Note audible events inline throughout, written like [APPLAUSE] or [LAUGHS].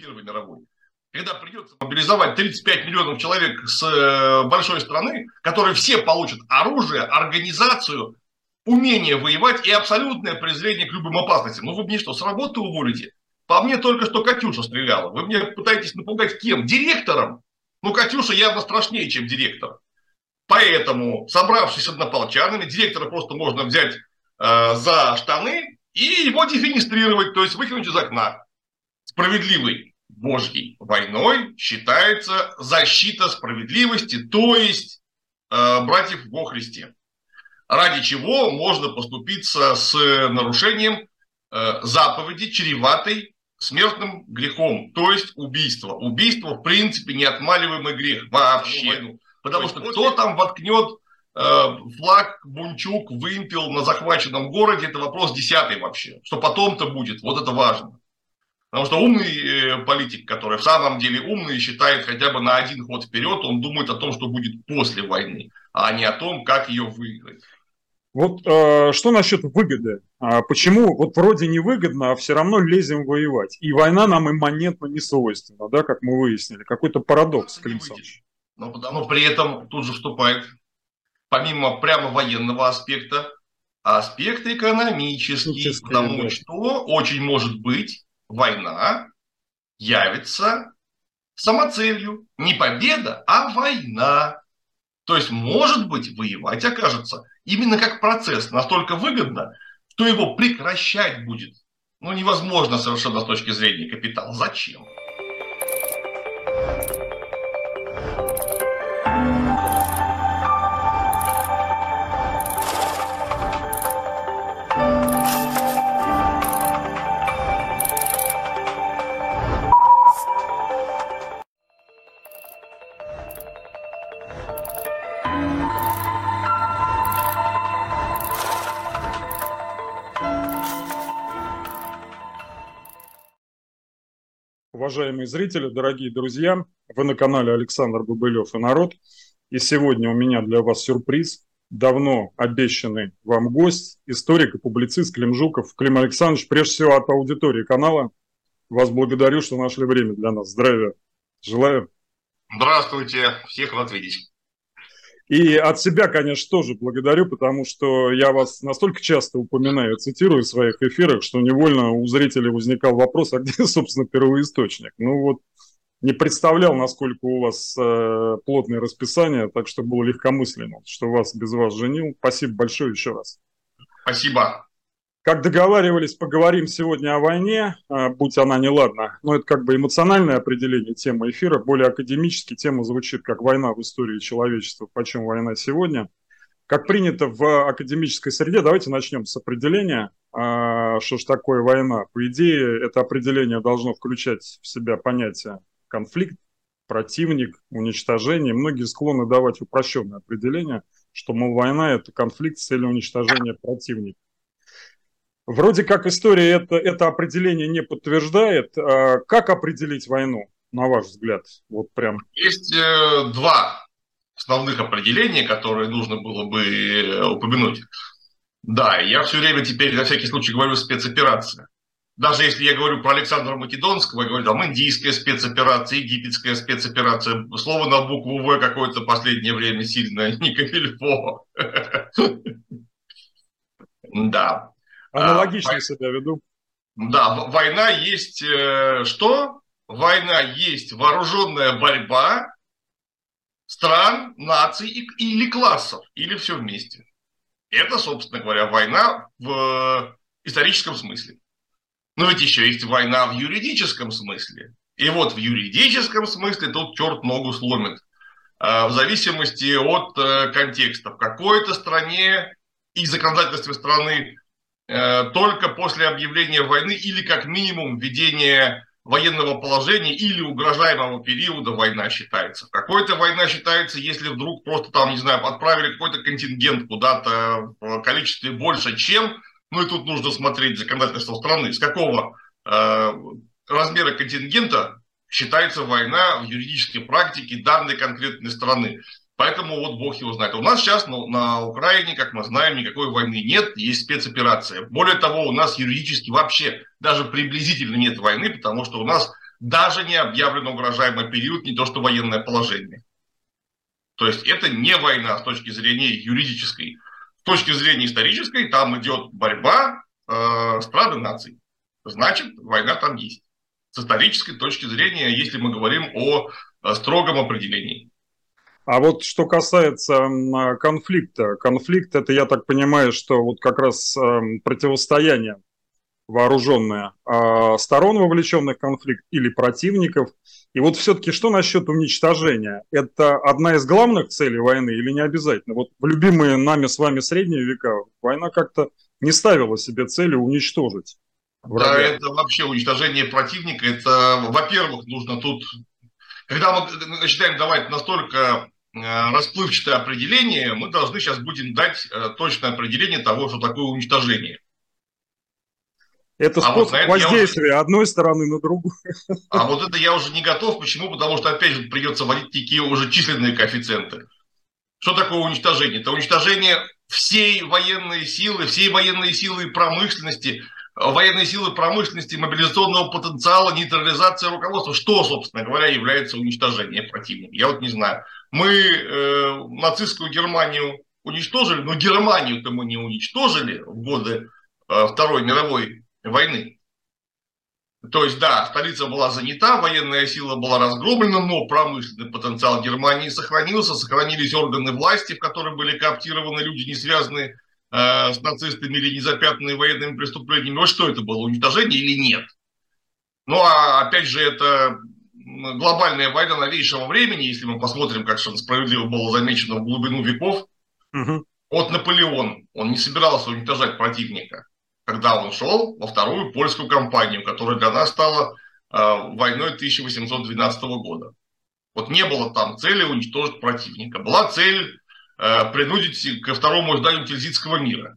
Первой мировой, когда придется мобилизовать 35 миллионов человек с э, большой страны, которые все получат оружие, организацию, умение воевать и абсолютное презрение к любым опасностям. Ну вы мне что, с работы уволите? По мне только что Катюша стреляла. Вы мне пытаетесь напугать кем? Директором? Ну, Катюша явно страшнее, чем директор. Поэтому, собравшись с однополчанами, директора просто можно взять э, за штаны и его дефинистрировать, то есть выкинуть из окна. Справедливый Божьей войной считается защита справедливости, то есть э, братьев во Христе. Ради чего можно поступиться с нарушением э, заповеди, чреватой смертным грехом, то есть убийство. Убийство, в принципе, неотмаливаемый грех вообще. Потому что кто там воткнет э, флаг, бунчук, вымпел на захваченном городе, это вопрос десятый вообще. Что потом-то будет, вот это важно. Потому что умный э, политик, который в самом деле умный, считает хотя бы на один ход вперед, он думает о том, что будет после войны, а не о том, как ее выиграть. Вот э, что насчет выгоды? А почему вот вроде невыгодно, а все равно лезем воевать? И война нам имманентно не свойственна, да, как мы выяснили. Какой-то парадокс, Клим но потому при этом тут же вступает, помимо прямо военного аспекта, аспект экономический, потому да. что очень может быть война явится самоцелью. Не победа, а война. То есть, может быть, воевать окажется именно как процесс настолько выгодно, что его прекращать будет ну, невозможно совершенно с точки зрения капитала. Зачем? Уважаемые зрители, дорогие друзья. Вы на канале Александр Бубылев и народ. И сегодня у меня для вас сюрприз. Давно обещанный вам гость, историк и публицист Клим Жуков. Клим Александрович, прежде всего от аудитории канала. Вас благодарю, что нашли время для нас. Здравия желаю. Здравствуйте, всех рад видеть. И от себя, конечно, тоже благодарю, потому что я вас настолько часто упоминаю, цитирую в своих эфирах, что невольно у зрителей возникал вопрос, а где, [LAUGHS] собственно, первоисточник? Ну вот, не представлял, насколько у вас э, плотное расписание, так что было легкомысленно, что вас без вас женил. Спасибо большое еще раз. Спасибо. Как договаривались, поговорим сегодня о войне, а, будь она неладна. Но это как бы эмоциональное определение темы эфира. Более академически тема звучит как «Война в истории человечества. Почему война сегодня?». Как принято в академической среде, давайте начнем с определения. А, что же такое война? По идее, это определение должно включать в себя понятие конфликт, противник, уничтожение. Многие склонны давать упрощенное определение, что, мол, война – это конфликт с целью уничтожения противника. Вроде как история это, это определение не подтверждает. А как определить войну, на ваш взгляд? Вот прям. Есть э, два основных определения, которые нужно было бы э, упомянуть. Да, я все время теперь на всякий случай говорю спецоперация. Даже если я говорю про Александра Македонского, я говорю там индийская спецоперация, египетская спецоперация, слово на букву В какое-то последнее время сильно [LAUGHS] не камильфо. [LAUGHS] Да. Аналогично а, себя веду. Да, война есть э, что? Война есть вооруженная борьба стран, наций или классов, или все вместе. Это, собственно говоря, война в историческом смысле. Но ведь еще есть война в юридическом смысле. И вот в юридическом смысле тут черт ногу сломит. Э, в зависимости от э, контекста. В какой-то стране и законодательстве страны Э, только после объявления войны или как минимум введения военного положения или угрожаемого периода война считается. Какой-то война считается, если вдруг просто там, не знаю, отправили какой-то контингент куда-то в количестве больше, чем, ну и тут нужно смотреть законодательство страны, с какого э, размера контингента считается война в юридической практике данной конкретной страны. Поэтому вот Бог его знает. У нас сейчас ну, на Украине, как мы знаем, никакой войны нет, есть спецоперация. Более того, у нас юридически вообще даже приблизительно нет войны, потому что у нас даже не объявлен угрожаемый период, не то что военное положение. То есть это не война с точки зрения юридической. С точки зрения исторической там идет борьба э, стран наций. Значит, война там есть. С исторической точки зрения, если мы говорим о, о строгом определении. А вот что касается конфликта, конфликт это, я так понимаю, что вот как раз эм, противостояние вооруженное а сторон, вовлеченных в конфликт, или противников. И вот все-таки что насчет уничтожения? Это одна из главных целей войны или не обязательно? Вот в любимые нами с вами средние века война как-то не ставила себе цели уничтожить. Врага. Да, это вообще уничтожение противника. Это, во-первых, нужно тут... Когда мы начинаем давать настолько э, расплывчатое определение, мы должны сейчас будем дать э, точное определение того, что такое уничтожение. Это а способ вот воздействия уже... одной стороны на другую. А вот это я уже не готов. Почему? Потому что, опять же, придется вводить такие уже численные коэффициенты. Что такое уничтожение? Это уничтожение всей военной силы, всей военной силы и промышленности, военной силы промышленности, мобилизационного потенциала, нейтрализация руководства. Что, собственно говоря, является уничтожением противника? Я вот не знаю. Мы э, нацистскую Германию уничтожили, но Германию-то мы не уничтожили в годы э, Второй мировой войны. То есть, да, столица была занята, военная сила была разгромлена, но промышленный потенциал Германии сохранился, сохранились органы власти, в которых были кооптированы люди, не связанные э, с нацистами или не запятнанные военными преступлениями. Вот что это было, уничтожение или нет? Ну, а опять же, это глобальная война новейшего времени, если мы посмотрим, как справедливо было замечено в глубину веков, угу. от Наполеона, он не собирался уничтожать противника когда он шел во вторую польскую кампанию, которая для нас стала э, войной 1812 года. Вот не было там цели уничтожить противника. Была цель э, принудить ко второму изданию Тильзитского мира.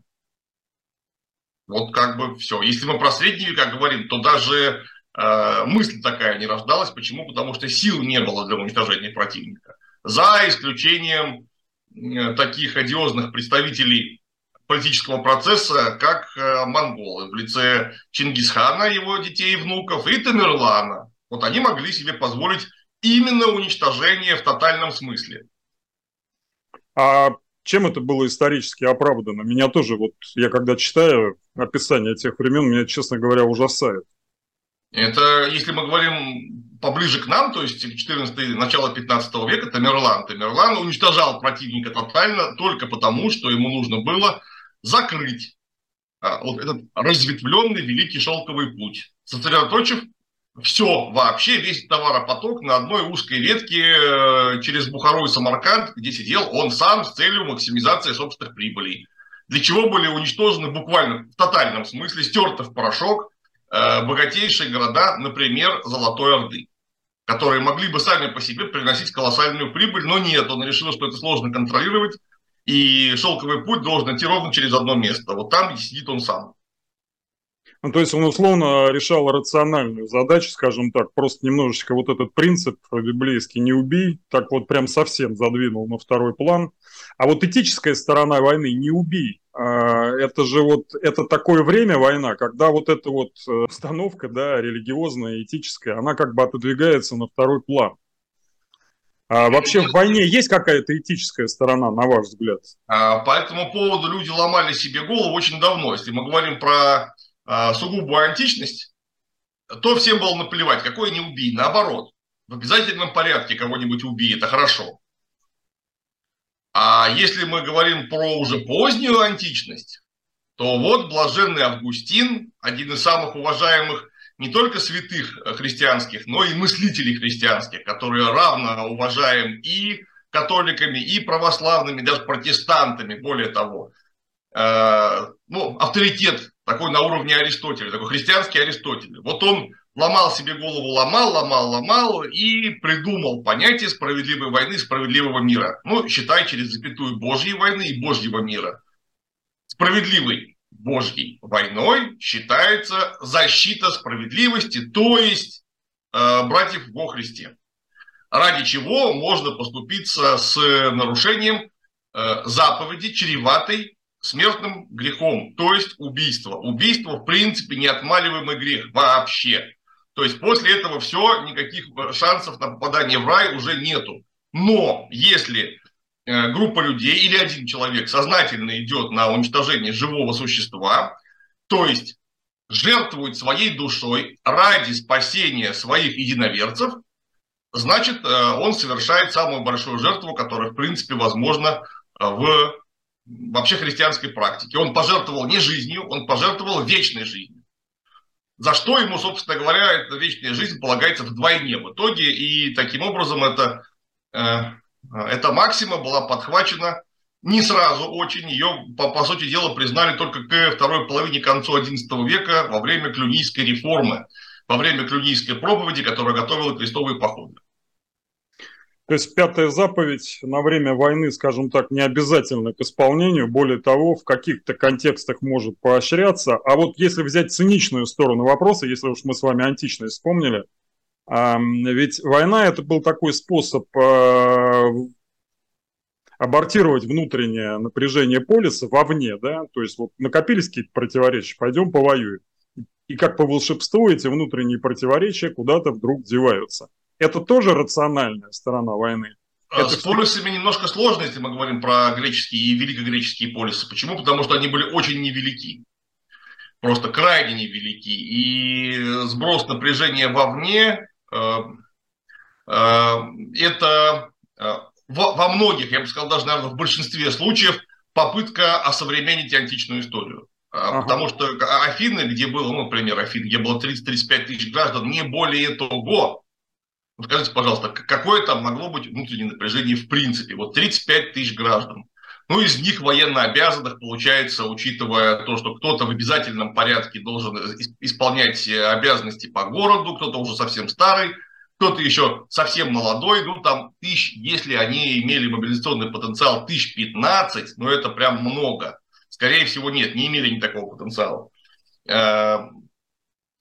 Вот как бы все. Если мы про средние века говорим, то даже мысль такая не рождалась. Почему? Потому что сил не было для уничтожения противника. За исключением э, таких одиозных представителей политического процесса, как э, монголы в лице Чингисхана, его детей и внуков, и Тамерлана. Вот они могли себе позволить именно уничтожение в тотальном смысле. А чем это было исторически оправдано? Меня тоже, вот я когда читаю описание тех времен, меня, честно говоря, ужасает. Это, если мы говорим поближе к нам, то есть 14 начало 15 века, Тамерлан. Тамерлан уничтожал противника тотально только потому, что ему нужно было закрыть а, вот этот разветвленный великий шелковый путь, сосредоточив все вообще, весь товаропоток на одной узкой ветке э, через Бухару и Самарканд, где сидел он сам с целью максимизации собственных прибылей. Для чего были уничтожены буквально в тотальном смысле, стерты в порошок богатейшие города, например, Золотой Орды, которые могли бы сами по себе приносить колоссальную прибыль, но нет, он решил, что это сложно контролировать, и шелковый путь должен идти ровно через одно место. Вот там, сидит он сам. Ну, то есть он условно решал рациональную задачу, скажем так, просто немножечко вот этот принцип библейский «не убий», так вот прям совсем задвинул на второй план. А вот этическая сторона войны «не убий», а, это же вот, это такое время война, когда вот эта вот э, установка, да, религиозная, этическая, она как бы отодвигается на второй план. А вообще в войне есть какая-то этическая сторона, на ваш взгляд? А, по этому поводу люди ломали себе голову очень давно. Если мы говорим про а, сугубую античность, то всем было наплевать, какой не убий. Наоборот, в обязательном порядке кого-нибудь убей, это хорошо. А если мы говорим про уже позднюю античность, то вот блаженный Августин, один из самых уважаемых не только святых христианских, но и мыслителей христианских, которые равно уважаем и католиками, и православными, даже протестантами, более того. Э, ну, авторитет такой на уровне Аристотеля, такой христианский Аристотель. Вот он ломал себе голову, ломал, ломал, ломал и придумал понятие справедливой войны, справедливого мира. Ну, считай, через запятую Божьей войны и Божьего мира. Справедливый Божьей войной считается защита справедливости, то есть э, братьев во Христе. Ради чего можно поступиться с нарушением э, заповеди, чреватой смертным грехом, то есть убийство. Убийство, в принципе, неотмаливаемый грех вообще. То есть после этого все, никаких шансов на попадание в рай уже нету. Но если э, группа людей или один человек сознательно идет на уничтожение живого существа, то есть жертвует своей душой ради спасения своих единоверцев, значит, э, он совершает самую большую жертву, которая, в принципе, возможна э, в вообще христианской практике. Он пожертвовал не жизнью, он пожертвовал вечной жизнью. За что ему, собственно говоря, эта вечная жизнь полагается вдвойне в итоге. И таким образом это, э, эта максима была подхвачена не сразу очень. Ее, по, по сути дела, признали только к второй половине, концу XI века во время Клюнийской реформы, во время Клюнийской проповеди, которая готовила крестовые походы. То есть пятая заповедь на время войны, скажем так, не обязательно к исполнению, более того, в каких-то контекстах может поощряться. А вот если взять циничную сторону вопроса, если уж мы с вами античность вспомнили, ведь война это был такой способ а, абортировать внутреннее напряжение полиса вовне, да, то есть вот накопились какие-то противоречия, пойдем повоюем. И как по волшебству эти внутренние противоречия куда-то вдруг деваются. Это тоже рациональная сторона войны. А Это с полисами немножко сложно, если мы говорим про греческие и великогреческие полисы. Почему? Потому что они были очень невелики. Просто крайне невелики. И сброс напряжения вовне э, э, это э, во, во многих, я бы сказал, даже, наверное, в большинстве случаев попытка осовременить античную историю. Ага. Потому что Афины, где было, ну, например, Афины, где было 30-35 тысяч граждан, не более того, Скажите, пожалуйста, какое там могло быть внутреннее напряжение в принципе? Вот 35 тысяч граждан. Ну, из них военно обязанных, получается, учитывая то, что кто-то в обязательном порядке должен исполнять обязанности по городу, кто-то уже совсем старый, кто-то еще совсем молодой, ну, там тысяч, если они имели мобилизационный потенциал тысяч 15, ну, это прям много. Скорее всего, нет, не имели никакого потенциала.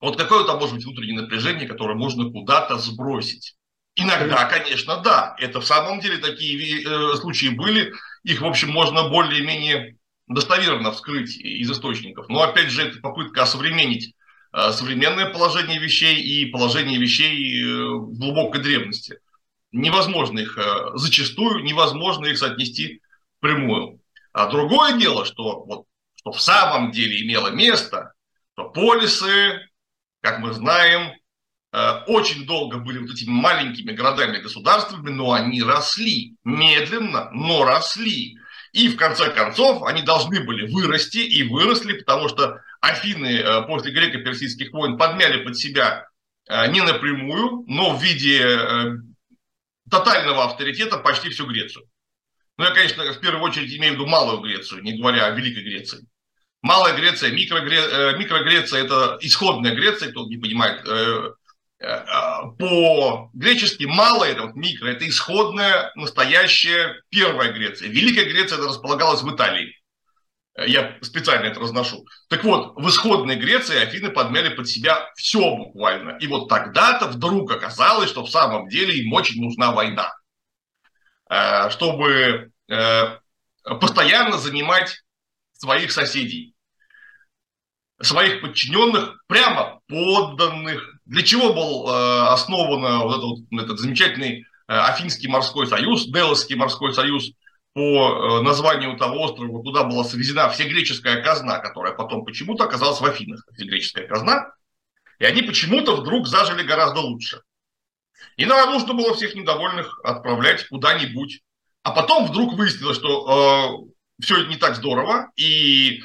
Вот какое там может быть внутреннее напряжение, которое можно куда-то сбросить? Иногда, конечно, да. Это в самом деле такие э, случаи были. Их, в общем, можно более-менее достоверно вскрыть из источников. Но, опять же, это попытка осовременить э, современное положение вещей и положение вещей э, глубокой древности. Невозможно их, э, зачастую невозможно их соотнести прямую. А другое дело, что, вот, что в самом деле имело место, что полисы как мы знаем, э, очень долго были вот этими маленькими городами-государствами, но они росли, медленно, но росли. И в конце концов они должны были вырасти и выросли, потому что Афины э, после греко-персидских войн подмяли под себя э, не напрямую, но в виде тотального авторитета почти всю Грецию. Ну, я, конечно, в первую очередь имею в виду Малую Грецию, не говоря о Великой Греции. Малая Греция, микрогре... Э, микрогреция – это исходная Греция, кто не понимает. Э, э, по-гречески малая, это вот микро, это исходная, настоящая первая Греция. Великая Греция это располагалась в Италии. Я специально это разношу. Так вот, в исходной Греции Афины подмяли под себя все буквально. И вот тогда-то вдруг оказалось, что в самом деле им очень нужна война. Чтобы постоянно занимать своих соседей своих подчиненных, прямо подданных. Для чего был э, основан вот этот, этот замечательный э, Афинский морской союз, Делосский морской союз, по э, названию того острова, куда была свезена всегреческая казна, которая потом почему-то оказалась в Афинах, всегреческая казна, и они почему-то вдруг зажили гораздо лучше. И надо нужно было всех недовольных отправлять куда-нибудь. А потом вдруг выяснилось, что э, все не так здорово, и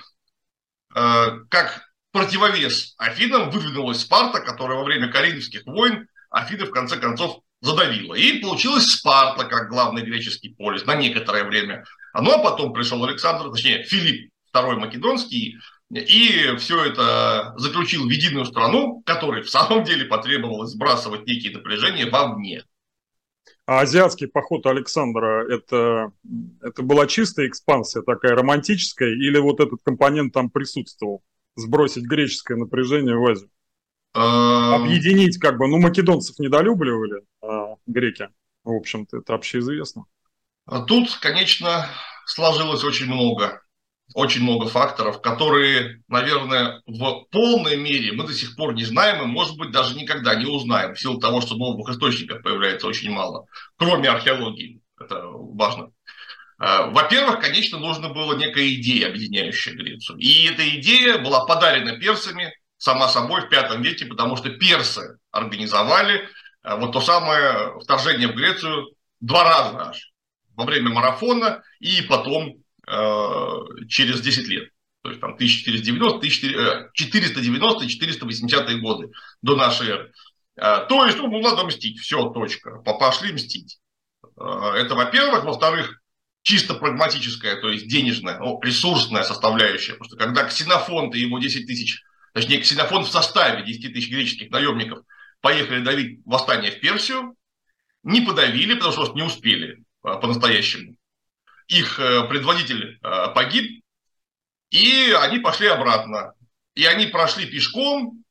э, как противовес Афинам выдвинулась Спарта, которая во время Каринских войн Афины в конце концов задавила. И получилась Спарта как главный греческий полис на некоторое время. Ну а потом пришел Александр, точнее Филипп II Македонский, и все это заключил в единую страну, которой в самом деле потребовалось сбрасывать некие напряжения вовне. А азиатский поход Александра это, это была чистая экспансия, такая романтическая, или вот этот компонент там присутствовал? Сбросить греческое напряжение в Азию? Объединить как бы, ну, македонцев недолюбливали а греки, в общем-то, это общеизвестно. Тут, конечно, сложилось очень много. очень много факторов, которые, наверное, в полной мере мы до сих пор не знаем и, может быть, даже никогда не узнаем, в силу того, что новых источников появляется очень мало, кроме археологии. Это важно. А, во-первых, конечно, нужно было некая идея, объединяющая Грецию. И эта идея была подарена персами, сама собой, в V веке, потому что персы организовали а, вот то самое вторжение в Грецию два раза аж. Во время марафона и потом Э, через 10 лет. То есть там 1490, 490 480 годы до нашей эры. Э, то есть, ну, надо мстить, все, точка. Пошли мстить. Э, это, во-первых. Во-вторых, чисто прагматическая, то есть денежная, ну, ресурсная составляющая. Потому что когда Ксенофонт и его 10 тысяч, точнее, Ксенофонт в составе 10 тысяч греческих наемников поехали давить восстание в Персию, не подавили, потому что не успели по-настоящему их э, предводитель э, погиб, и они пошли обратно. И они прошли пешком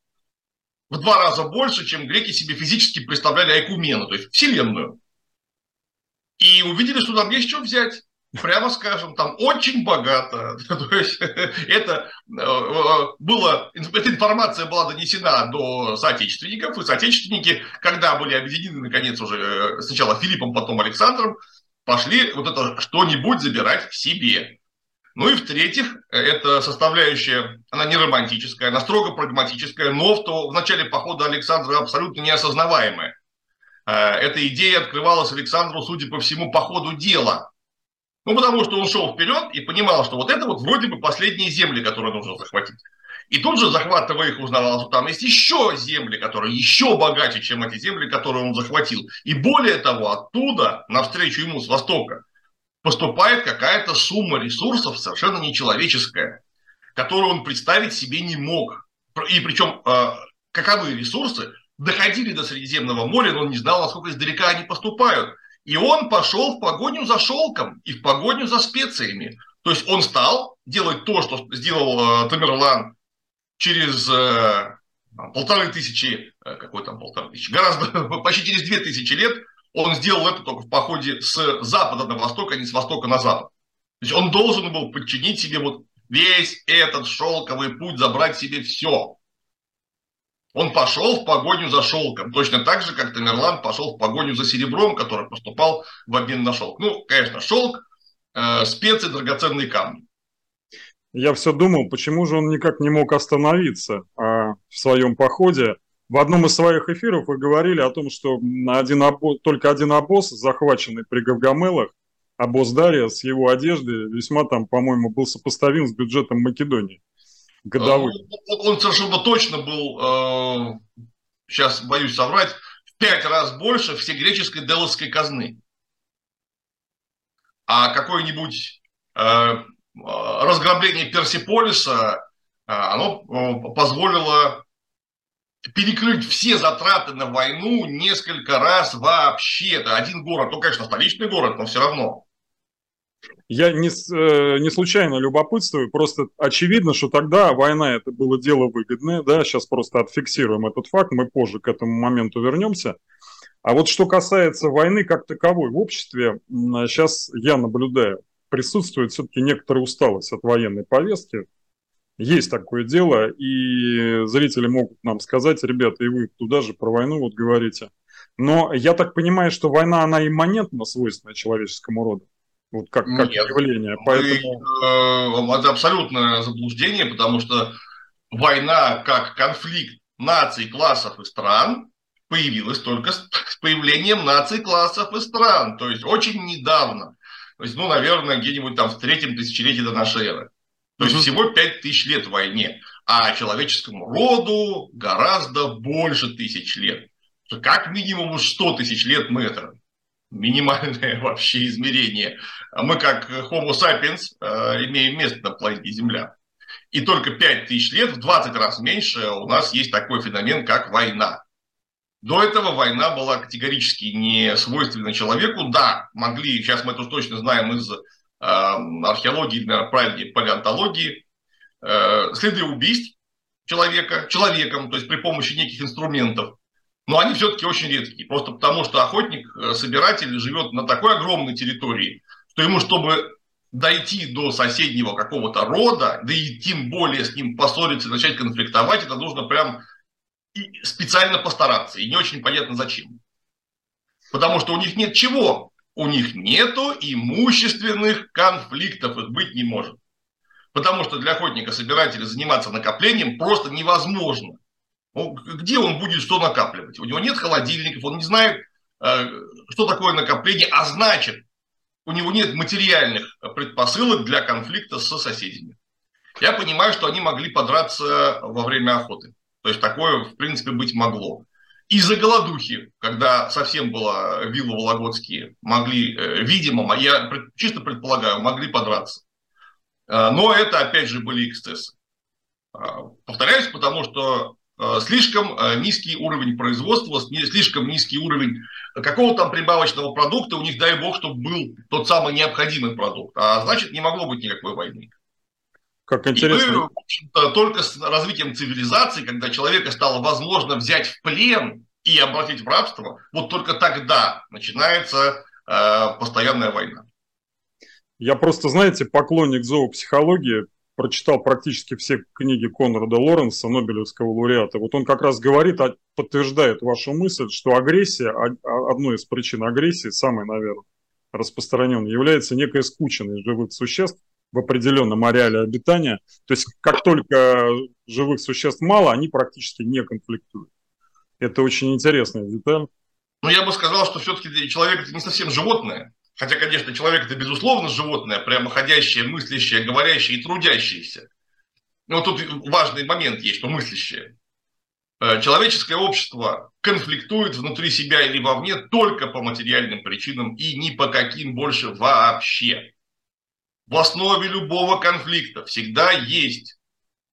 в два раза больше, чем греки себе физически представляли Айкумену, то есть Вселенную. И увидели, что там есть что взять. Прямо скажем, там очень богато. [LAUGHS] То есть это э, было, эта информация была донесена до соотечественников, и соотечественники, когда были объединены, наконец, уже сначала Филиппом, потом Александром, пошли вот это что-нибудь забирать себе. Ну и в-третьих, эта составляющая, она не романтическая, она строго прагматическая, но в, то, в начале похода Александра абсолютно неосознаваемая. Э, эта идея открывалась Александру, судя по всему, по ходу дела. Ну, потому что он шел вперед и понимал, что вот это вот вроде бы последние земли, которые нужно захватить. И тут же, захватывая их, узнавал, что там есть еще земли, которые еще богаче, чем эти земли, которые он захватил. И более того, оттуда, навстречу ему с востока, поступает какая-то сумма ресурсов совершенно нечеловеческая, которую он представить себе не мог. И причем э, каковые ресурсы доходили до Средиземного моря, но он не знал, насколько издалека они поступают. И он пошел в погоню за шелком и в погоню за специями. То есть он стал делать то, что сделал э, Тамерлан через э, полторы тысячи, э, какой там полторы тысячи, гораздо, [LAUGHS] почти через две тысячи лет он сделал это только в походе с запада на восток, а не с востока на запад. То есть он должен был подчинить себе вот весь этот шелковый путь, забрать себе все. Он пошел в погоню за шелком, точно так же, как Тамерлан пошел в погоню за серебром, который поступал в обмен на шелк. Ну, конечно, шелк, э, специи, драгоценные камни я все думал, почему же он никак не мог остановиться а, в своем походе. В одном из своих эфиров вы говорили о том, что один обоз, только один обоз, захваченный при Гавгамелах, обоз Дария с его одеждой, весьма там, по-моему, был сопоставим с бюджетом Македонии годовым. Он, он совершенно точно был, э, сейчас боюсь соврать, в пять раз больше всей греческой делосской казны. А какой-нибудь э, разграбление Персиполиса, а, оно э, позволило перекрыть все затраты на войну несколько раз вообще. Это один город, ну, конечно, столичный город, но все равно. Я не, э, не случайно любопытствую, просто очевидно, что тогда война это было дело выгодное, да, сейчас просто отфиксируем этот факт, мы позже к этому моменту вернемся. А вот что касается войны как таковой в обществе, сейчас я наблюдаю присутствует все-таки некоторая усталость от военной повестки. Есть такое дело, и зрители могут нам сказать, ребята, и вы туда же про войну вот говорите. Но я так понимаю, что война, она имманентно свойственна человеческому роду. Вот как, как Нет, явление. Поэтому... Мы, э, это абсолютное заблуждение, потому что война как конфликт наций, классов и стран появилась только [LAUGHS] с появлением наций, классов и стран. То есть очень недавно. То есть, ну, наверное, где-нибудь там в третьем тысячелетии до нашей эры. То есть всего пять тысяч лет войне, а человеческому роду гораздо больше тысяч лет. Как минимум 100 тысяч лет мы это минимальное [LAUGHS] вообще измерение. Мы как Homo sapiens э, имеем место на планете Земля. И только 5 тысяч лет, в 20 раз меньше, у нас есть такой феномен, как война. До этого война была категорически не свойственна человеку. Да, могли, сейчас мы это точно знаем из э, археологии, правильнее, палеонтологии, э, следы убийств человека, человеком, то есть при помощи неких инструментов. Но они все-таки очень редкие, просто потому что охотник, э, живет на такой огромной территории, что ему, чтобы дойти до соседнего какого-то рода, да и тем более с ним поссориться, начать конфликтовать, это нужно прям специально постараться. И не очень понятно зачем. Потому что у них нет чего? У них нету имущественных конфликтов, их быть не может. Потому что для охотника-собирателя заниматься накоплением просто невозможно. Ну, где он будет что накапливать? У него нет холодильников, он не знает, э, что такое накопление, а значит, у него нет материальных предпосылок для конфликта с соседями. Я понимаю, что они могли подраться во время охоты. То есть такое, в принципе, быть могло. Из-за голодухи, когда совсем было виллы Вологодские, могли, э, видимо, я чисто предполагаю, могли подраться. Э, но это, опять же, были эксцессы. Повторяюсь, потому что слишком низкий уровень производства, слишком низкий уровень какого там прибавочного продукта, у них, дай бог, чтобы был тот самый необходимый продукт. А значит, не могло быть никакой войны. Как интересно. И мы, в общем-то, только с развитием цивилизации, когда человека стало возможно взять в плен и обратить в рабство, вот только тогда начинается э, постоянная война. Я просто, знаете, поклонник зоопсихологии, прочитал практически все книги Конрада Лоренса, Нобелевского лауреата. Вот он как раз говорит, а, подтверждает вашу мысль, что агрессия, одной из причин агрессии, самой, наверное, распространенной, является некая скученность живых существ в определенном ареале обитания. То есть как только живых существ мало, они практически не конфликтуют. Это очень интересная деталь. Ну, я бы сказал, что все-таки человек это не совсем животное. Хотя, конечно, человек это безусловно животное, прямо ходящее, мыслящее, говорящее и трудящееся. Но тут важный момент есть, что мыслящее. Э, человеческое общество конфликтует внутри себя или вовне только по материальным причинам и ни по каким больше вообще. В основе любого конфликта всегда есть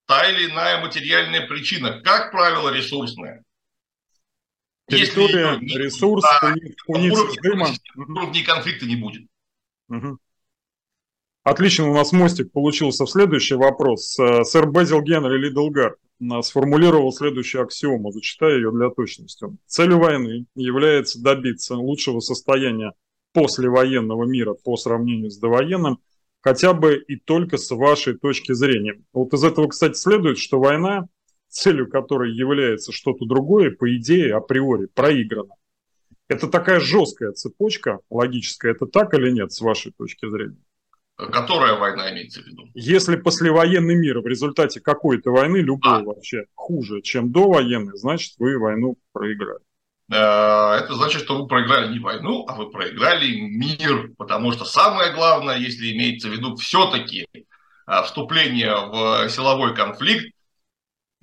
та или иная материальная причина, как правило, ресурсная. Территория, Если ресурс, да, уровня, дыма. Уровня конфликта не будет. Угу. Отлично, у нас мостик получился следующий вопрос. Э, сэр Безил Генри Лидлгард сформулировал следующую аксиому, зачитаю ее для точности. Целью войны является добиться лучшего состояния послевоенного мира по сравнению с довоенным, хотя бы и только с вашей точки зрения. Вот из этого, кстати, следует, что война целью которой является что-то другое, по идее, априори проиграно. Это такая жесткая цепочка логическая. Это так или нет, с вашей точки зрения? Которая война имеется в виду? Если послевоенный мир в результате какой-то войны, любой а. вообще, хуже, чем довоенный, значит, вы войну проиграли. Это значит, что вы проиграли не войну, а вы проиграли мир. Потому что самое главное, если имеется в виду все-таки э, вступление в силовой конфликт,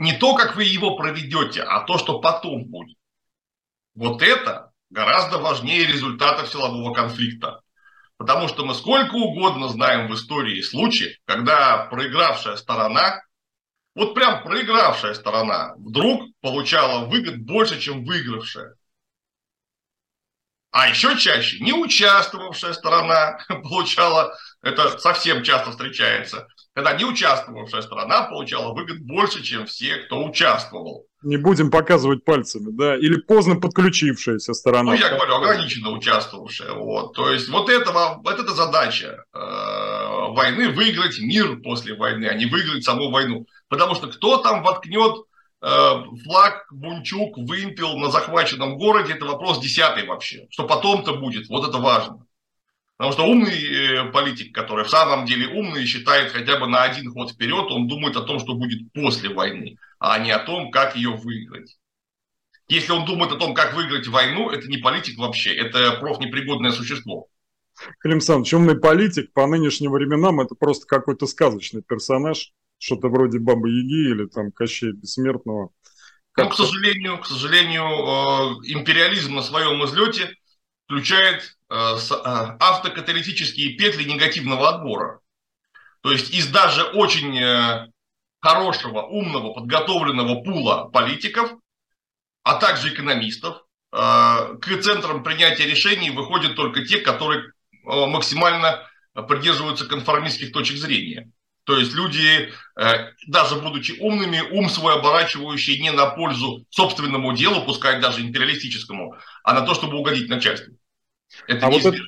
не то, как вы его проведете, а то, что потом будет. Вот это гораздо важнее результатов силового конфликта. Потому что мы сколько угодно знаем в истории случаев, когда проигравшая сторона, вот прям проигравшая сторона, вдруг получала выгод больше, чем выигравшая. А еще чаще не участвовавшая сторона [LAUGHS] получала, это совсем часто встречается, когда не участвовавшая сторона получала выгод больше, чем все, кто участвовал. Не будем показывать пальцами, да, или поздно подключившаяся сторона. Ну, я говорю, ограниченно участвовавшая. Вот. То есть вот этого, вот эта задача э, войны выиграть мир после войны, а не выиграть саму войну. Потому что кто там воткнет э, флаг, бунчук, вымпел на захваченном городе, это вопрос десятый вообще. Что потом-то будет, вот это важно. Потому что умный э, политик, который в самом деле умный, считает хотя бы на один ход вперед, он думает о том, что будет после войны, а не о том, как ее выиграть. Если он думает о том, как выиграть войну, это не политик вообще, это профнепригодное существо. Клим Александрович, умный политик по нынешним временам это просто какой-то сказочный персонаж, что-то вроде Бабы Яги или там Кощея Бессмертного. Как... Ну, к сожалению, к сожалению, э, империализм на своем излете включает автокаталитические петли негативного отбора. То есть из даже очень э, хорошего, умного, подготовленного пула политиков, а также экономистов, к центрам принятия решений выходят только те, которые максимально придерживаются конформистских точек зрения. То есть люди, даже будучи умными, ум свой оборачивающий не на пользу собственному делу, пускай даже империалистическому, а на то, чтобы угодить начальству. Это а, вот это,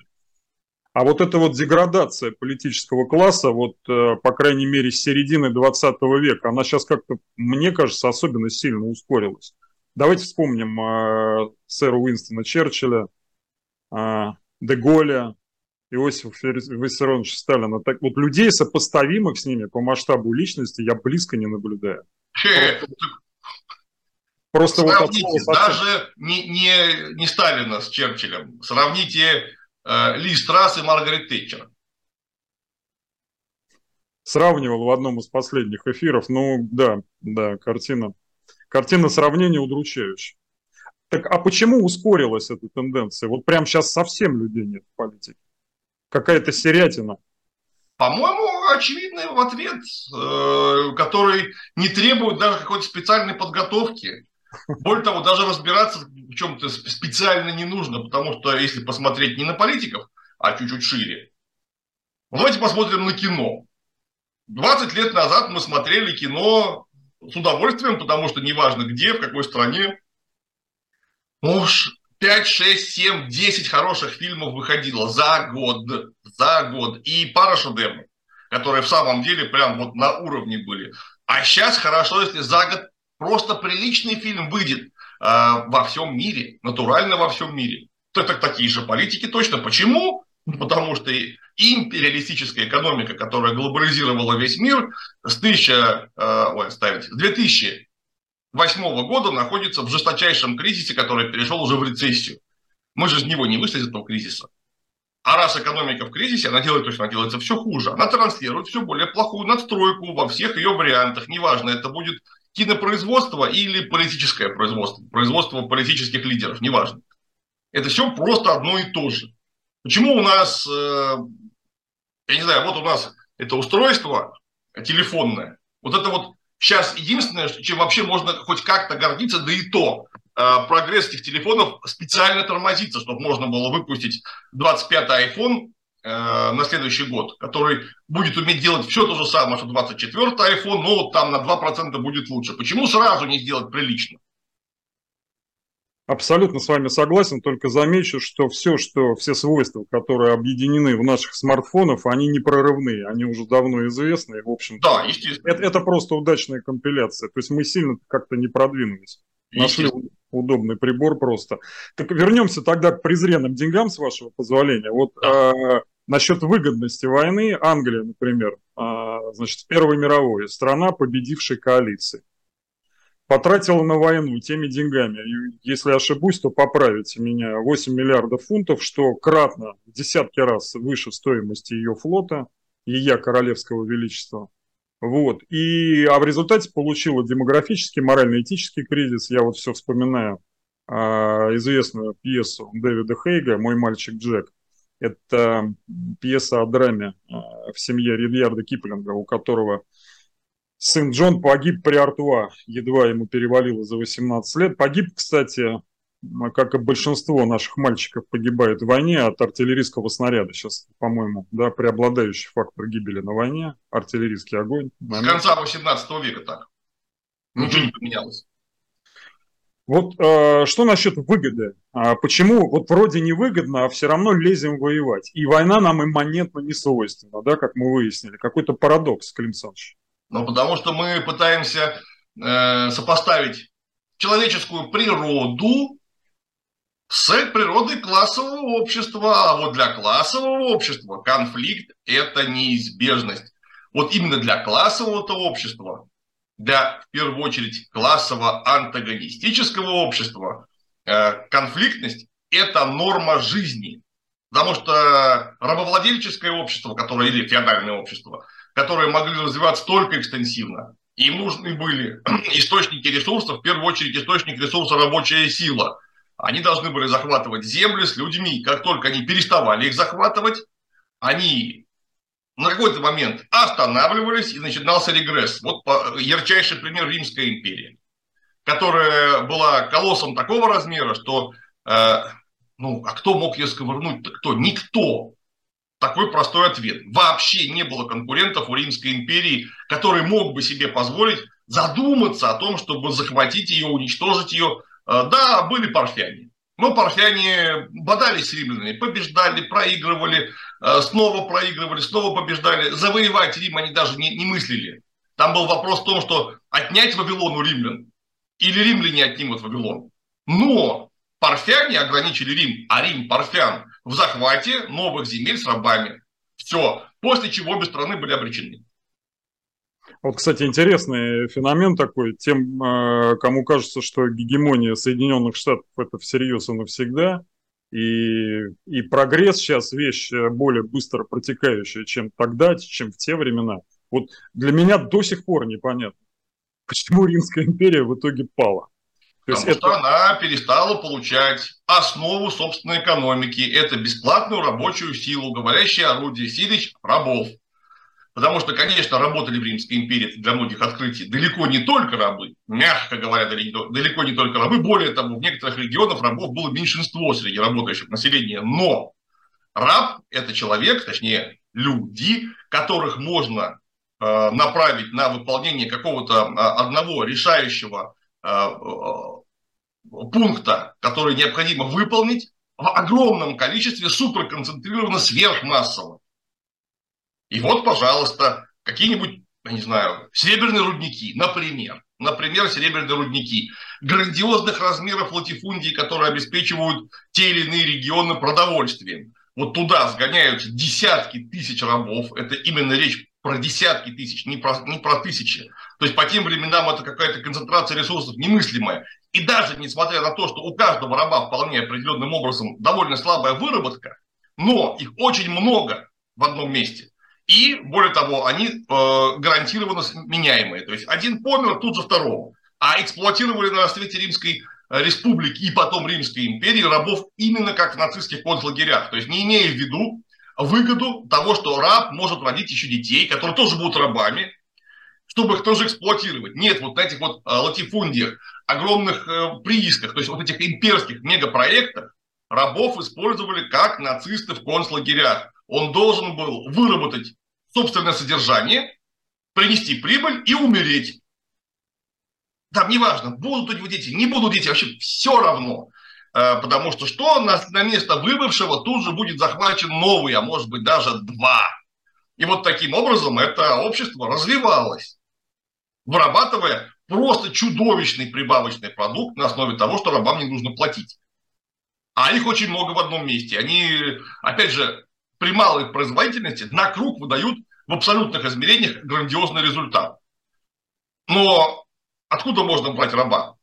А вот эта вот деградация политического класса, вот, э, по крайней мере, с середины 20 века, она сейчас как-то, мне кажется, особенно сильно ускорилась. Давайте вспомним э, сэра Уинстона Черчилля, э, Деголя, Иосифа Виссарионовича Сталина. Так вот людей, сопоставимых с ними по масштабу личности, я близко не наблюдаю. Просто Сравните, вот даже не, не, не Сталина с Черчиллем. Сравните э, Ли Страс и Маргарет Тэтчер. Сравнивал в одном из последних эфиров. Ну, да, да, картина. Картина сравнения удручающая. Так а почему ускорилась эта тенденция? Вот прямо сейчас совсем людей нет в политике. Какая-то серятина. По-моему, очевидный ответ, э, который не требует даже какой-то специальной подготовки. Более того, даже разбираться в чем-то специально не нужно, потому что если посмотреть не на политиков, а чуть-чуть шире, давайте посмотрим на кино. 20 лет назад мы смотрели кино с удовольствием, потому что неважно где, в какой стране, ну, 5, 6, 7, 10 хороших фильмов выходило за год, за год. И пара шедевров, которые в самом деле прям вот на уровне были. А сейчас хорошо, если за год просто приличный фильм выйдет э, во всем мире, натурально во всем мире. То это такие же политики точно. Почему? Ну, потому что империалистическая экономика, которая глобализировала весь мир с 1000, э, ой, ставить, с 2008 года находится в жесточайшем кризисе, который перешел уже в рецессию. Мы же из него не вышли из этого кризиса. А раз экономика в кризисе, она делает, то есть она делается все хуже. Она транслирует все более плохую надстройку во всех ее вариантах. Неважно, это будет кинопроизводство или политическое производство, производство политических лидеров, неважно. Это все просто одно и то же. Почему у нас, э, я не знаю, вот у нас это устройство телефонное, вот это вот сейчас единственное, чем вообще можно хоть как-то гордиться, да и то, э, прогресс этих телефонов специально тормозится, чтобы можно было выпустить 25-й iPhone на следующий год, который будет уметь делать все то же самое, что 24-й iPhone, но там на 2% будет лучше. Почему сразу не сделать прилично? Абсолютно с вами согласен, только замечу, что все, что все свойства, которые объединены в наших смартфонах, они не прорывные, они уже давно известны. В общем, да, естественно. Это, это просто удачная компиляция. То есть мы сильно как-то не продвинулись. Нашли удобный прибор просто. Так вернемся тогда к презренным деньгам, с вашего позволения. Вот да. э, Насчет выгодности войны, Англия, например, а, значит, Первой мировой, страна победившей коалиции, потратила на войну теми деньгами, если ошибусь, то поправите меня, 8 миллиардов фунтов, что кратно в десятки раз выше стоимости ее флота, ее королевского величества. Вот. И, а в результате получила демографический, морально-этический кризис. Я вот все вспоминаю а, известную пьесу Дэвида Хейга «Мой мальчик Джек», это пьеса о драме а, в семье Рильярда Киплинга, у которого сын Джон погиб при Артуа, едва ему перевалило за 18 лет. Погиб, кстати, как и большинство наших мальчиков погибает в войне от артиллерийского снаряда. Сейчас, по-моему, да, преобладающий фактор гибели на войне, артиллерийский огонь. С конца 18 века так. Ничего не поменялось. Вот э, что насчет выгоды? А почему вот вроде невыгодно, а все равно лезем воевать? И война нам имманентно не свойственна, да, как мы выяснили. Какой-то парадокс, Клим Саныч. Ну, потому что мы пытаемся э, сопоставить человеческую природу с природой классового общества. А вот для классового общества конфликт – это неизбежность. Вот именно для классового общества для, в первую очередь, классово-антагонистического общества э, конфликтность – это норма жизни. Потому что рабовладельческое общество, которое, или феодальное общество, которые могли развиваться только экстенсивно, им нужны были [CLEARS THROAT] источники ресурсов, в первую очередь источник ресурса рабочая сила. Они должны были захватывать земли с людьми. Как только они переставали их захватывать, они на какой-то момент останавливались и начинался регресс. Вот ярчайший пример Римская империя, которая была колоссом такого размера, что, э, ну, а кто мог ее сковырнуть? Кто? Никто. Такой простой ответ. Вообще не было конкурентов у Римской империи, который мог бы себе позволить задуматься о том, чтобы захватить ее, уничтожить ее. Э, да, были парфяне. Но парфяне бодались с римлянами, побеждали, проигрывали, снова проигрывали, снова побеждали. Завоевать Рим они даже не, не мыслили. Там был вопрос в том, что отнять Вавилон у римлян или римляне отнимут Вавилон. Но парфяне ограничили Рим, а Рим парфян в захвате новых земель с рабами. Все. После чего обе страны были обречены. Вот, кстати, интересный феномен такой. Тем, э, кому кажется, что гегемония Соединенных Штатов – это всерьез и навсегда, и, и прогресс сейчас вещь более быстро протекающая, чем тогда, чем в те времена. Вот для меня до сих пор непонятно, почему Римская империя в итоге пала. То Потому это... что она перестала получать основу собственной экономики. Это бесплатную рабочую силу, говорящее орудие, силищ рабов. Потому что, конечно, работали в Римской империи для многих открытий далеко не только рабы, мягко говоря, далеко не только рабы. Более того, в некоторых регионах рабов было меньшинство среди работающих населения. Но раб – это человек, точнее, люди, которых можно э, направить на выполнение какого-то э, одного решающего э, пункта, который необходимо выполнить в огромном количестве суперконцентрированно сверхмассово. И вот, пожалуйста, какие-нибудь, я не знаю, серебряные рудники, например. Например, серебряные рудники грандиозных размеров латифундии, которые обеспечивают те или иные регионы продовольствием. Вот туда сгоняются десятки тысяч рабов. Это именно речь про десятки тысяч, не про, не про тысячи. То есть по тем временам это какая-то концентрация ресурсов немыслимая. И даже несмотря на то, что у каждого раба вполне определенным образом довольно слабая выработка, но их очень много в одном месте. И, более того, они э, гарантированно меняемые. То есть один помер, тут же второго. А эксплуатировали на рассвете Римской э, республики и потом Римской империи рабов именно как в нацистских концлагерях. То есть не имея в виду выгоду того, что раб может родить еще детей, которые тоже будут рабами, чтобы их тоже эксплуатировать. Нет, вот на этих вот э, латифундиях, огромных э, приисках, то есть вот этих имперских мегапроектах, рабов использовали как нацисты в концлагерях он должен был выработать собственное содержание, принести прибыль и умереть. Там неважно, будут у него дети, не будут дети, вообще все равно. Э, потому что что на, на место выбывшего тут же будет захвачен новый, а может быть даже два. И вот таким образом это общество развивалось, вырабатывая просто чудовищный прибавочный продукт на основе того, что рабам не нужно платить. А их очень много в одном месте. Они, опять же, при малой производительности на круг выдают в абсолютных измерениях грандиозный результат. Но откуда можно брать раба?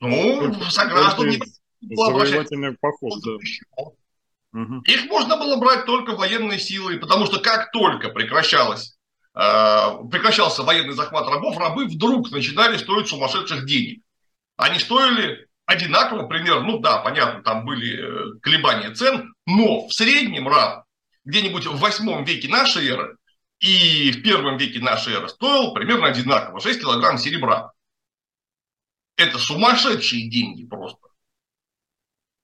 Ну, сограждане... Завоевательный поход, да. Их можно было брать только военной силой, потому что как только прекращалось, э, прекращался военный захват рабов, рабы вдруг начинали стоить сумасшедших денег. Они стоили одинаково примерно, ну да, понятно, там были э, колебания цен, но в среднем раб где-нибудь в восьмом веке нашей эры и в первом веке нашей эры стоил примерно одинаково, 6 килограмм серебра. Это сумасшедшие деньги просто.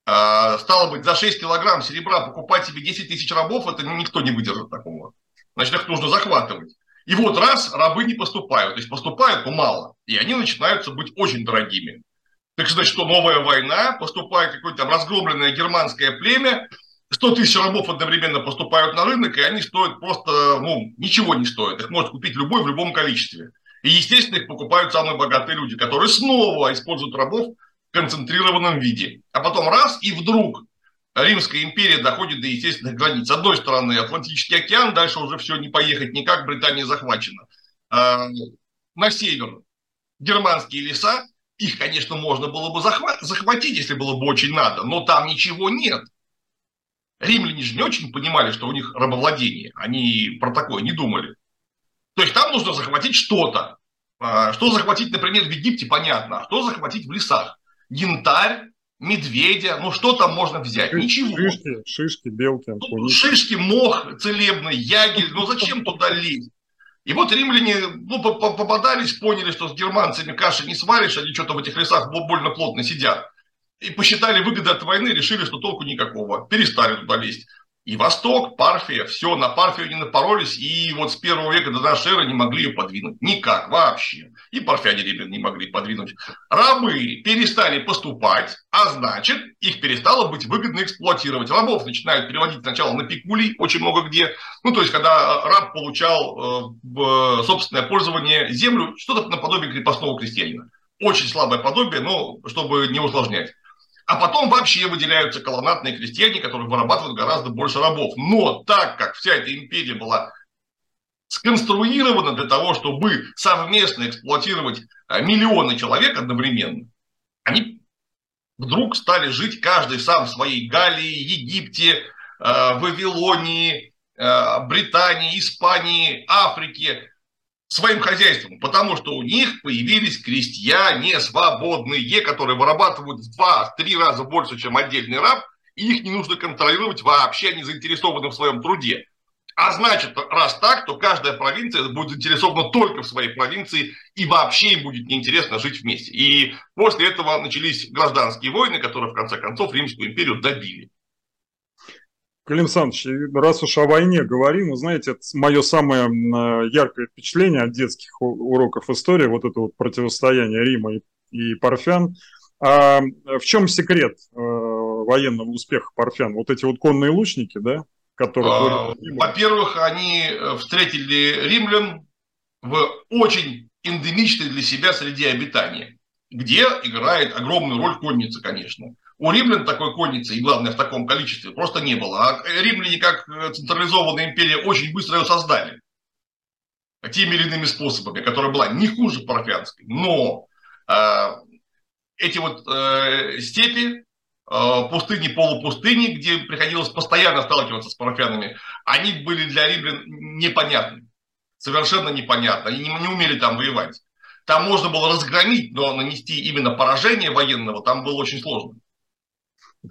А, стало быть, за 6 килограмм серебра покупать себе 10 тысяч рабов, это никто не выдержит такого. Значит, их нужно захватывать. И вот раз рабы не поступают, то есть поступают, но мало, и они начинаются быть очень дорогими. Так значит, что новая война, поступает какое-то разгромленное германское племя, 100 тысяч рабов одновременно поступают на рынок, и они стоят просто, ну, ничего не стоят. Их может купить любой в любом количестве. И, естественно, их покупают самые богатые люди, которые снова используют рабов в концентрированном виде. А потом раз, и вдруг Римская империя доходит до естественных границ. С одной стороны, Атлантический океан, дальше уже все не поехать никак, Британия захвачена. А, на север германские леса, их, конечно, можно было бы захватить, если было бы очень надо, но там ничего нет. Римляне же не очень понимали, что у них рабовладение. Они про такое не думали. То есть там нужно захватить что-то. А, что захватить, например, в Египте, понятно. А что захватить в лесах? Янтарь, медведя, ну что там можно взять? Ничего. Шишки, шишки, белки. Ну, шишки, мох целебный, ягель. Ну зачем туда лезть? И вот римляне ну, попадались, поняли, что с германцами каши не сваришь, они что-то в этих лесах больно плотно сидят. И посчитали выгоды от войны, решили, что толку никакого. Перестали туда лезть. И Восток, Парфия, все, на Парфию не напоролись, и вот с первого века до нашей эры не могли ее подвинуть. Никак, вообще. И парфяне римлян не могли подвинуть. Рабы перестали поступать, а значит, их перестало быть выгодно эксплуатировать. Рабов начинают переводить сначала на пикули, очень много где. Ну, то есть, когда раб получал э, в собственное пользование землю, что-то наподобие крепостного крестьянина. Очень слабое подобие, но чтобы не усложнять. А потом вообще выделяются колонатные крестьяне, которые вырабатывают гораздо больше рабов. Но так как вся эта империя была сконструирована для того, чтобы совместно эксплуатировать а, миллионы человек одновременно, они вдруг стали жить каждый сам в своей Галлии, Египте, а, Вавилонии, а, Британии, Испании, Африке, своим хозяйством, потому что у них появились крестьяне свободные, которые вырабатывают в два-три раза больше, чем отдельный раб, и их не нужно контролировать вообще, они заинтересованы в своем труде. А значит, раз так, то каждая провинция будет заинтересована только в своей провинции, и вообще им будет неинтересно жить вместе. И после этого начались гражданские войны, которые в конце концов Римскую империю добили. Клим Александрович, раз уж о войне говорим, вы знаете, это мое самое яркое впечатление от детских уроков истории, вот это вот противостояние Рима и, и Парфян. А в чем секрет э, военного успеха Парфян? Вот эти вот конные лучники, да? Которые... А, во-первых, они э, встретили римлян в очень эндемичной для себя среде обитания, где играет огромную роль конница, конечно. У римлян такой конницы, и главное в таком количестве, просто не было. А римляне, как э, централизованная империя, очень быстро ее создали. Теми или иными способами, которая была не хуже парфянской. Но э, эти вот э, степи, э, пустыни, полупустыни, где приходилось постоянно сталкиваться с парфянами, они были для римлян непонятны. Совершенно непонятно. Они не, не умели там воевать. Там можно было разгромить, но нанести именно поражение военного там было очень сложно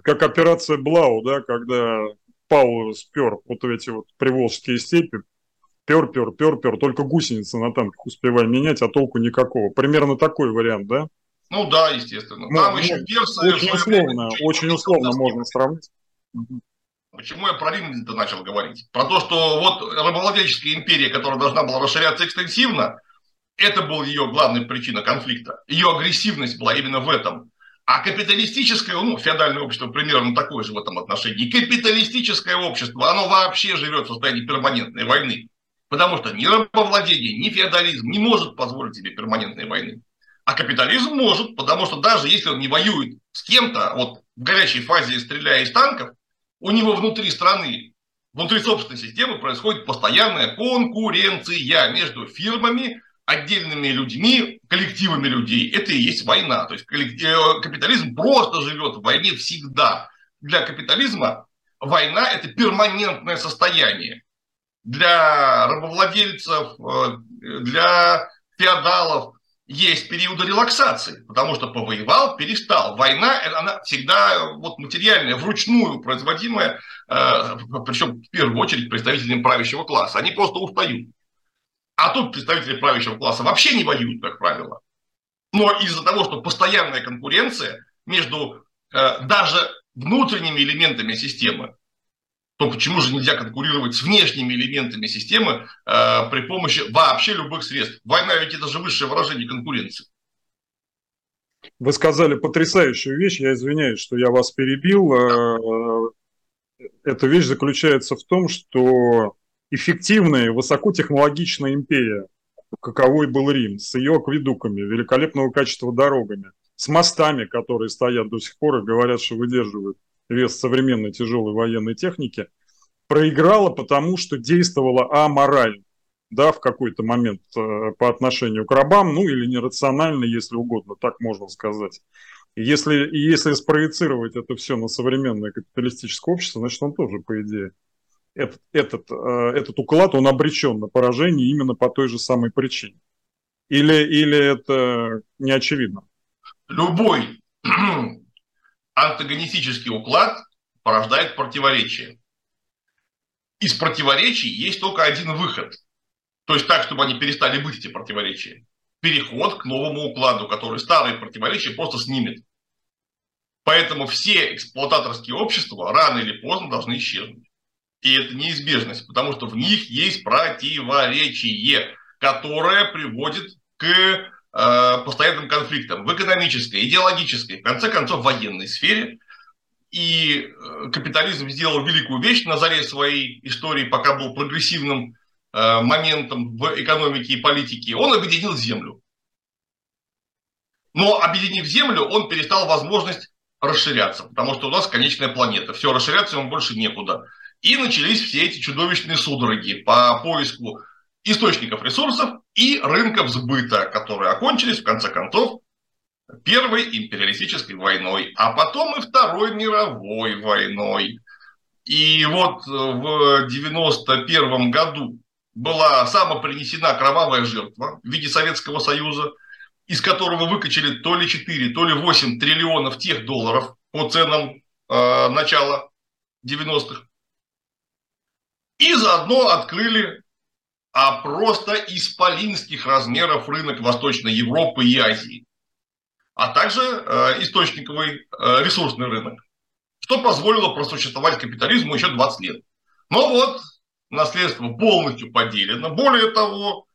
как операция Блау, да, когда Паул спер вот эти вот приволжские степи, пер, пер, пер, пер, только гусеницы на танках успевай менять, а толку никакого. Примерно такой вариант, да? Ну да, естественно. Ну, Там ну, еще персы... Очень условно, очень условно можно сравнить. Почему я про Рим начал говорить? Про то, что вот рабовладельческая империя, которая должна была расширяться экстенсивно, это была ее главная причина конфликта. Ее агрессивность была именно в этом. А капиталистическое, ну, феодальное общество примерно такое же в этом отношении. Капиталистическое общество, оно вообще живет в состоянии перманентной войны. Потому что ни рабовладение, ни феодализм не может позволить себе перманентной войны. А капитализм может, потому что даже если он не воюет с кем-то, вот в горячей фазе стреляя из танков, у него внутри страны, внутри собственной системы происходит постоянная конкуренция между фирмами, отдельными людьми, коллективами людей, это и есть война. То есть э, капитализм просто живет в войне всегда. Для капитализма война – это перманентное состояние. Для рабовладельцев, э, для феодалов есть периоды релаксации, потому что повоевал, перестал. Война, она всегда вот материальная, вручную производимая, э, причем в первую очередь представителями правящего класса. Они просто устают. А тут представители правящего класса вообще не воюют, как правило. Но из-за того, что постоянная конкуренция между э, даже внутренними элементами системы, то почему же нельзя конкурировать с внешними элементами системы э, при помощи вообще любых средств? Война ведь это же высшее выражение конкуренции. Вы сказали потрясающую вещь, я извиняюсь, что я вас перебил. Э, э, эта вещь заключается в том, что эффективная, высокотехнологичная империя, каковой был Рим, с ее акведуками, великолепного качества дорогами, с мостами, которые стоят до сих пор и говорят, что выдерживают вес современной тяжелой военной техники, проиграла потому, что действовала аморально, да, в какой-то момент э, по отношению к рабам, ну или нерационально, если угодно, так можно сказать. Если, если спроецировать это все на современное капиталистическое общество, значит, он тоже, по идее, этот, э, этот уклад, он обречен на поражение именно по той же самой причине? Или, или это не очевидно? Любой [CLEARS THROAT] антагонистический уклад порождает противоречие. Из противоречий есть только один выход. То есть так, чтобы они перестали быть, эти противоречия. Переход к новому укладу, который старые противоречия просто снимет. Поэтому все эксплуататорские общества рано или поздно должны исчезнуть. И это неизбежность, потому что в них есть противоречие, которое приводит к э, постоянным конфликтам в экономической, идеологической, в конце концов, военной сфере. И э, капитализм сделал великую вещь на заре своей истории, пока был прогрессивным э, моментом в экономике и политике. Он объединил землю. Но объединив землю, он перестал возможность расширяться, потому что у нас конечная планета. Все, расширяться ему больше некуда. И начались все эти чудовищные судороги по поиску источников ресурсов и рынков сбыта, которые окончились, в конце концов, Первой империалистической войной, а потом и Второй мировой войной. И вот в 91 году была самопринесена кровавая жертва в виде Советского Союза, из которого выкачали то ли 4, то ли 8 триллионов тех долларов по ценам э, начала 90-х. И заодно открыли а просто исполинских размеров рынок Восточной Европы и Азии, а также э, источниковый э, ресурсный рынок, что позволило просуществовать капитализму еще 20 лет. Но вот наследство полностью поделено. Более того,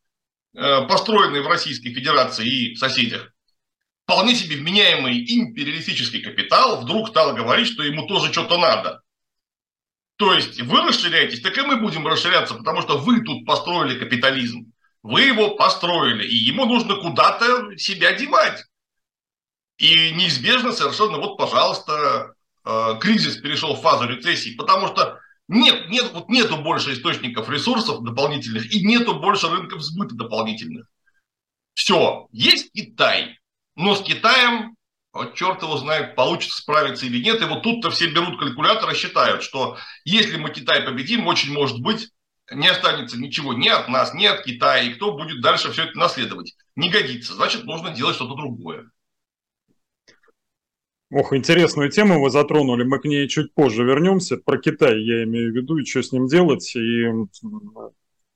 э, построенный в Российской Федерации и соседях вполне себе вменяемый империалистический капитал вдруг стал говорить, что ему тоже что-то надо. То есть вы расширяетесь, так и мы будем расширяться, потому что вы тут построили капитализм. Вы его построили, и ему нужно куда-то себя девать. И неизбежно совершенно, вот, пожалуйста, э, кризис перешел в фазу рецессии, потому что нет, нет, вот нету больше источников ресурсов дополнительных и нету больше рынков сбыта дополнительных. Все, есть Китай, но с Китаем вот черт его знает, получится справиться или нет. И вот тут-то все берут калькулятор и считают, что если мы Китай победим, очень может быть, не останется ничего ни от нас, ни от Китая, и кто будет дальше все это наследовать. Не годится, значит, нужно делать что-то другое. Ох, интересную тему вы затронули, мы к ней чуть позже вернемся. Про Китай я имею в виду, и что с ним делать, и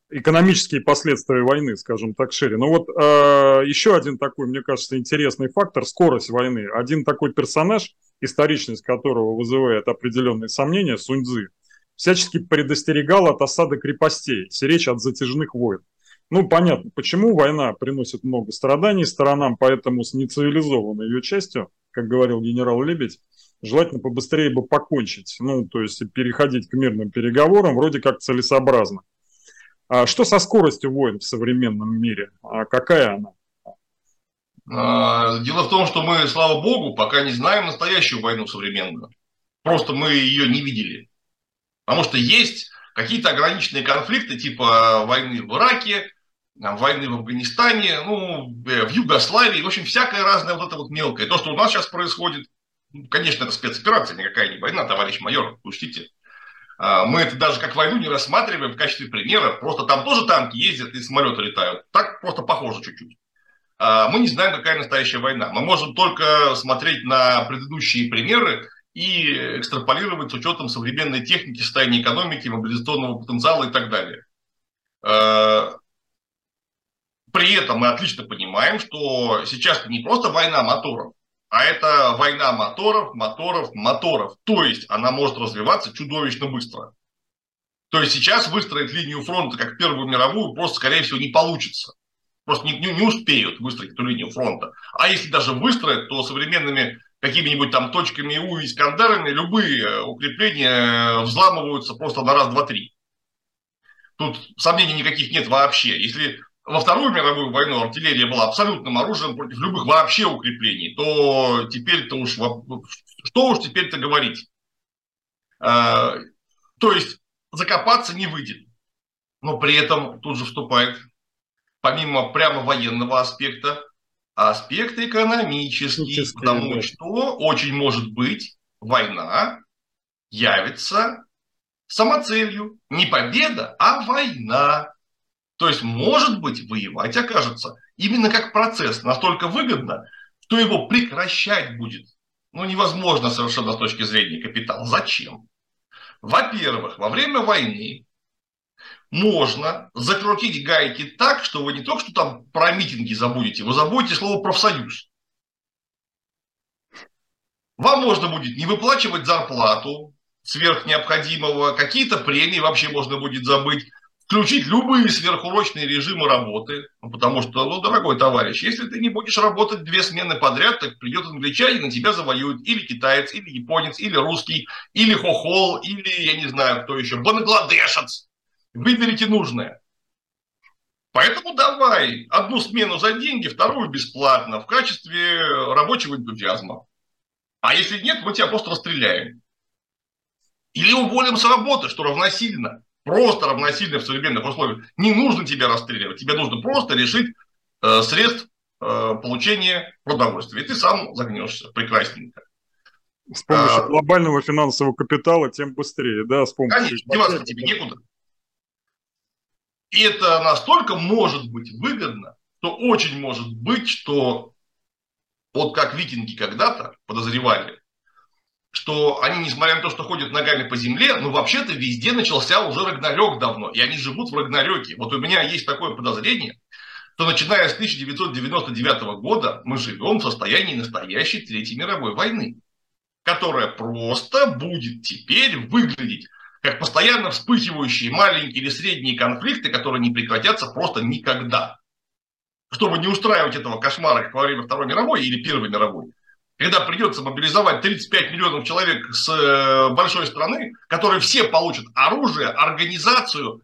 экономические последствия войны, скажем так, шире. Но вот э, еще один такой, мне кажется, интересный фактор – скорость войны. Один такой персонаж, историчность которого вызывает определенные сомнения, Суньцзы, всячески предостерегал от осады крепостей, речь от затяжных войн. Ну, понятно, почему война приносит много страданий сторонам, поэтому с нецивилизованной ее частью, как говорил генерал Лебедь, желательно побыстрее бы покончить, ну, то есть переходить к мирным переговорам вроде как целесообразно. А что со скоростью войн в современном мире? А какая она? А, дело в том, что мы, слава богу, пока не знаем настоящую войну современную. Просто мы ее не видели. Потому что есть какие-то ограниченные конфликты, типа войны в Ираке, войны в Афганистане, ну, э, в Югославии, в общем, всякое разное вот это вот мелкое. То, что у нас сейчас происходит, конечно, это спецоперация, никакая не война, товарищ майор, учтите. А, мы это даже как войну не рассматриваем в качестве примера. Просто там тоже танки ездят и самолеты летают. Так просто похоже чуть-чуть. А, мы не знаем, какая настоящая война. Мы можем только смотреть на предыдущие примеры и экстраполировать с учетом современной техники, состояния экономики, мобилизационного потенциала и так далее. А, при этом мы отлично понимаем, что сейчас не просто война моторов, а это война моторов, моторов, моторов. То есть она может развиваться чудовищно быстро. То есть сейчас выстроить линию фронта, как Первую мировую, просто, скорее всего, не получится. Просто не, не, не успеют выстроить эту линию фронта. А если даже выстроят, то современными какими-нибудь там точками У и Искандерами любые укрепления взламываются просто на раз, два, три. Тут сомнений никаких нет вообще. Если во Вторую мировую войну артиллерия была абсолютным оружием против любых вообще укреплений, то теперь-то уж, что уж теперь-то говорить. А, то есть закопаться не выйдет. Но при этом тут же вступает, помимо прямо военного аспекта, аспект экономический, потому да. что очень может быть война явится самоцелью. Не победа, а война. То есть, может быть, воевать окажется именно как процесс настолько выгодно, что его прекращать будет ну, невозможно совершенно с точки зрения капитала. Зачем? Во-первых, во время войны можно закрутить гайки так, что вы не только что там про митинги забудете, вы забудете слово профсоюз. Вам можно будет не выплачивать зарплату, сверх необходимого, какие-то премии вообще можно будет забыть, включить любые сверхурочные режимы работы, ну, потому что, ну, дорогой товарищ, если ты не будешь работать две смены подряд, так придет англичанин, на тебя завоюют или китаец, или японец, или русский, или хохол, или, я не знаю, кто еще, бангладешец. Выберите нужное. Поэтому давай одну смену за деньги, вторую бесплатно в качестве рабочего энтузиазма. А если нет, мы тебя просто расстреляем. Или уволим с работы, что равносильно просто равносильно в современных условиях. Не нужно тебя расстреливать, тебе нужно просто решить э, средств э, получения продовольствия. И ты сам загнешься прекрасненько. С помощью а, глобального финансового капитала тем быстрее, да, с помощью... Конечно, деваться тебе некуда. И это настолько может быть выгодно, что очень может быть, что вот как викинги когда-то подозревали, что они, несмотря на то, что ходят ногами по земле, ну, вообще-то везде начался уже Рагнарёк давно, и они живут в Рагнарёке. Вот у меня есть такое подозрение, что начиная с 1999 года мы живем в состоянии настоящей Третьей мировой войны, которая просто будет теперь выглядеть как постоянно вспыхивающие маленькие или средние конфликты, которые не прекратятся просто никогда. Чтобы не устраивать этого кошмара, как во время Второй мировой или Первой мировой, когда придется мобилизовать 35 миллионов человек с э, большой страны, которые все получат оружие, организацию,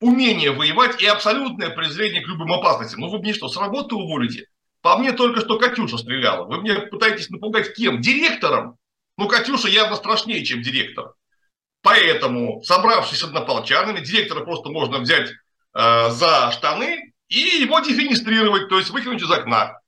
умение воевать и абсолютное презрение к любым опасностям. Ну вы мне что, с работы уволите? По мне только что Катюша стреляла. Вы мне пытаетесь напугать кем? Директором? Ну, Катюша явно страшнее, чем директор. Поэтому, собравшись с однополчанами, директора просто можно взять э, за штаны и его дефинистрировать, то есть выкинуть из окна.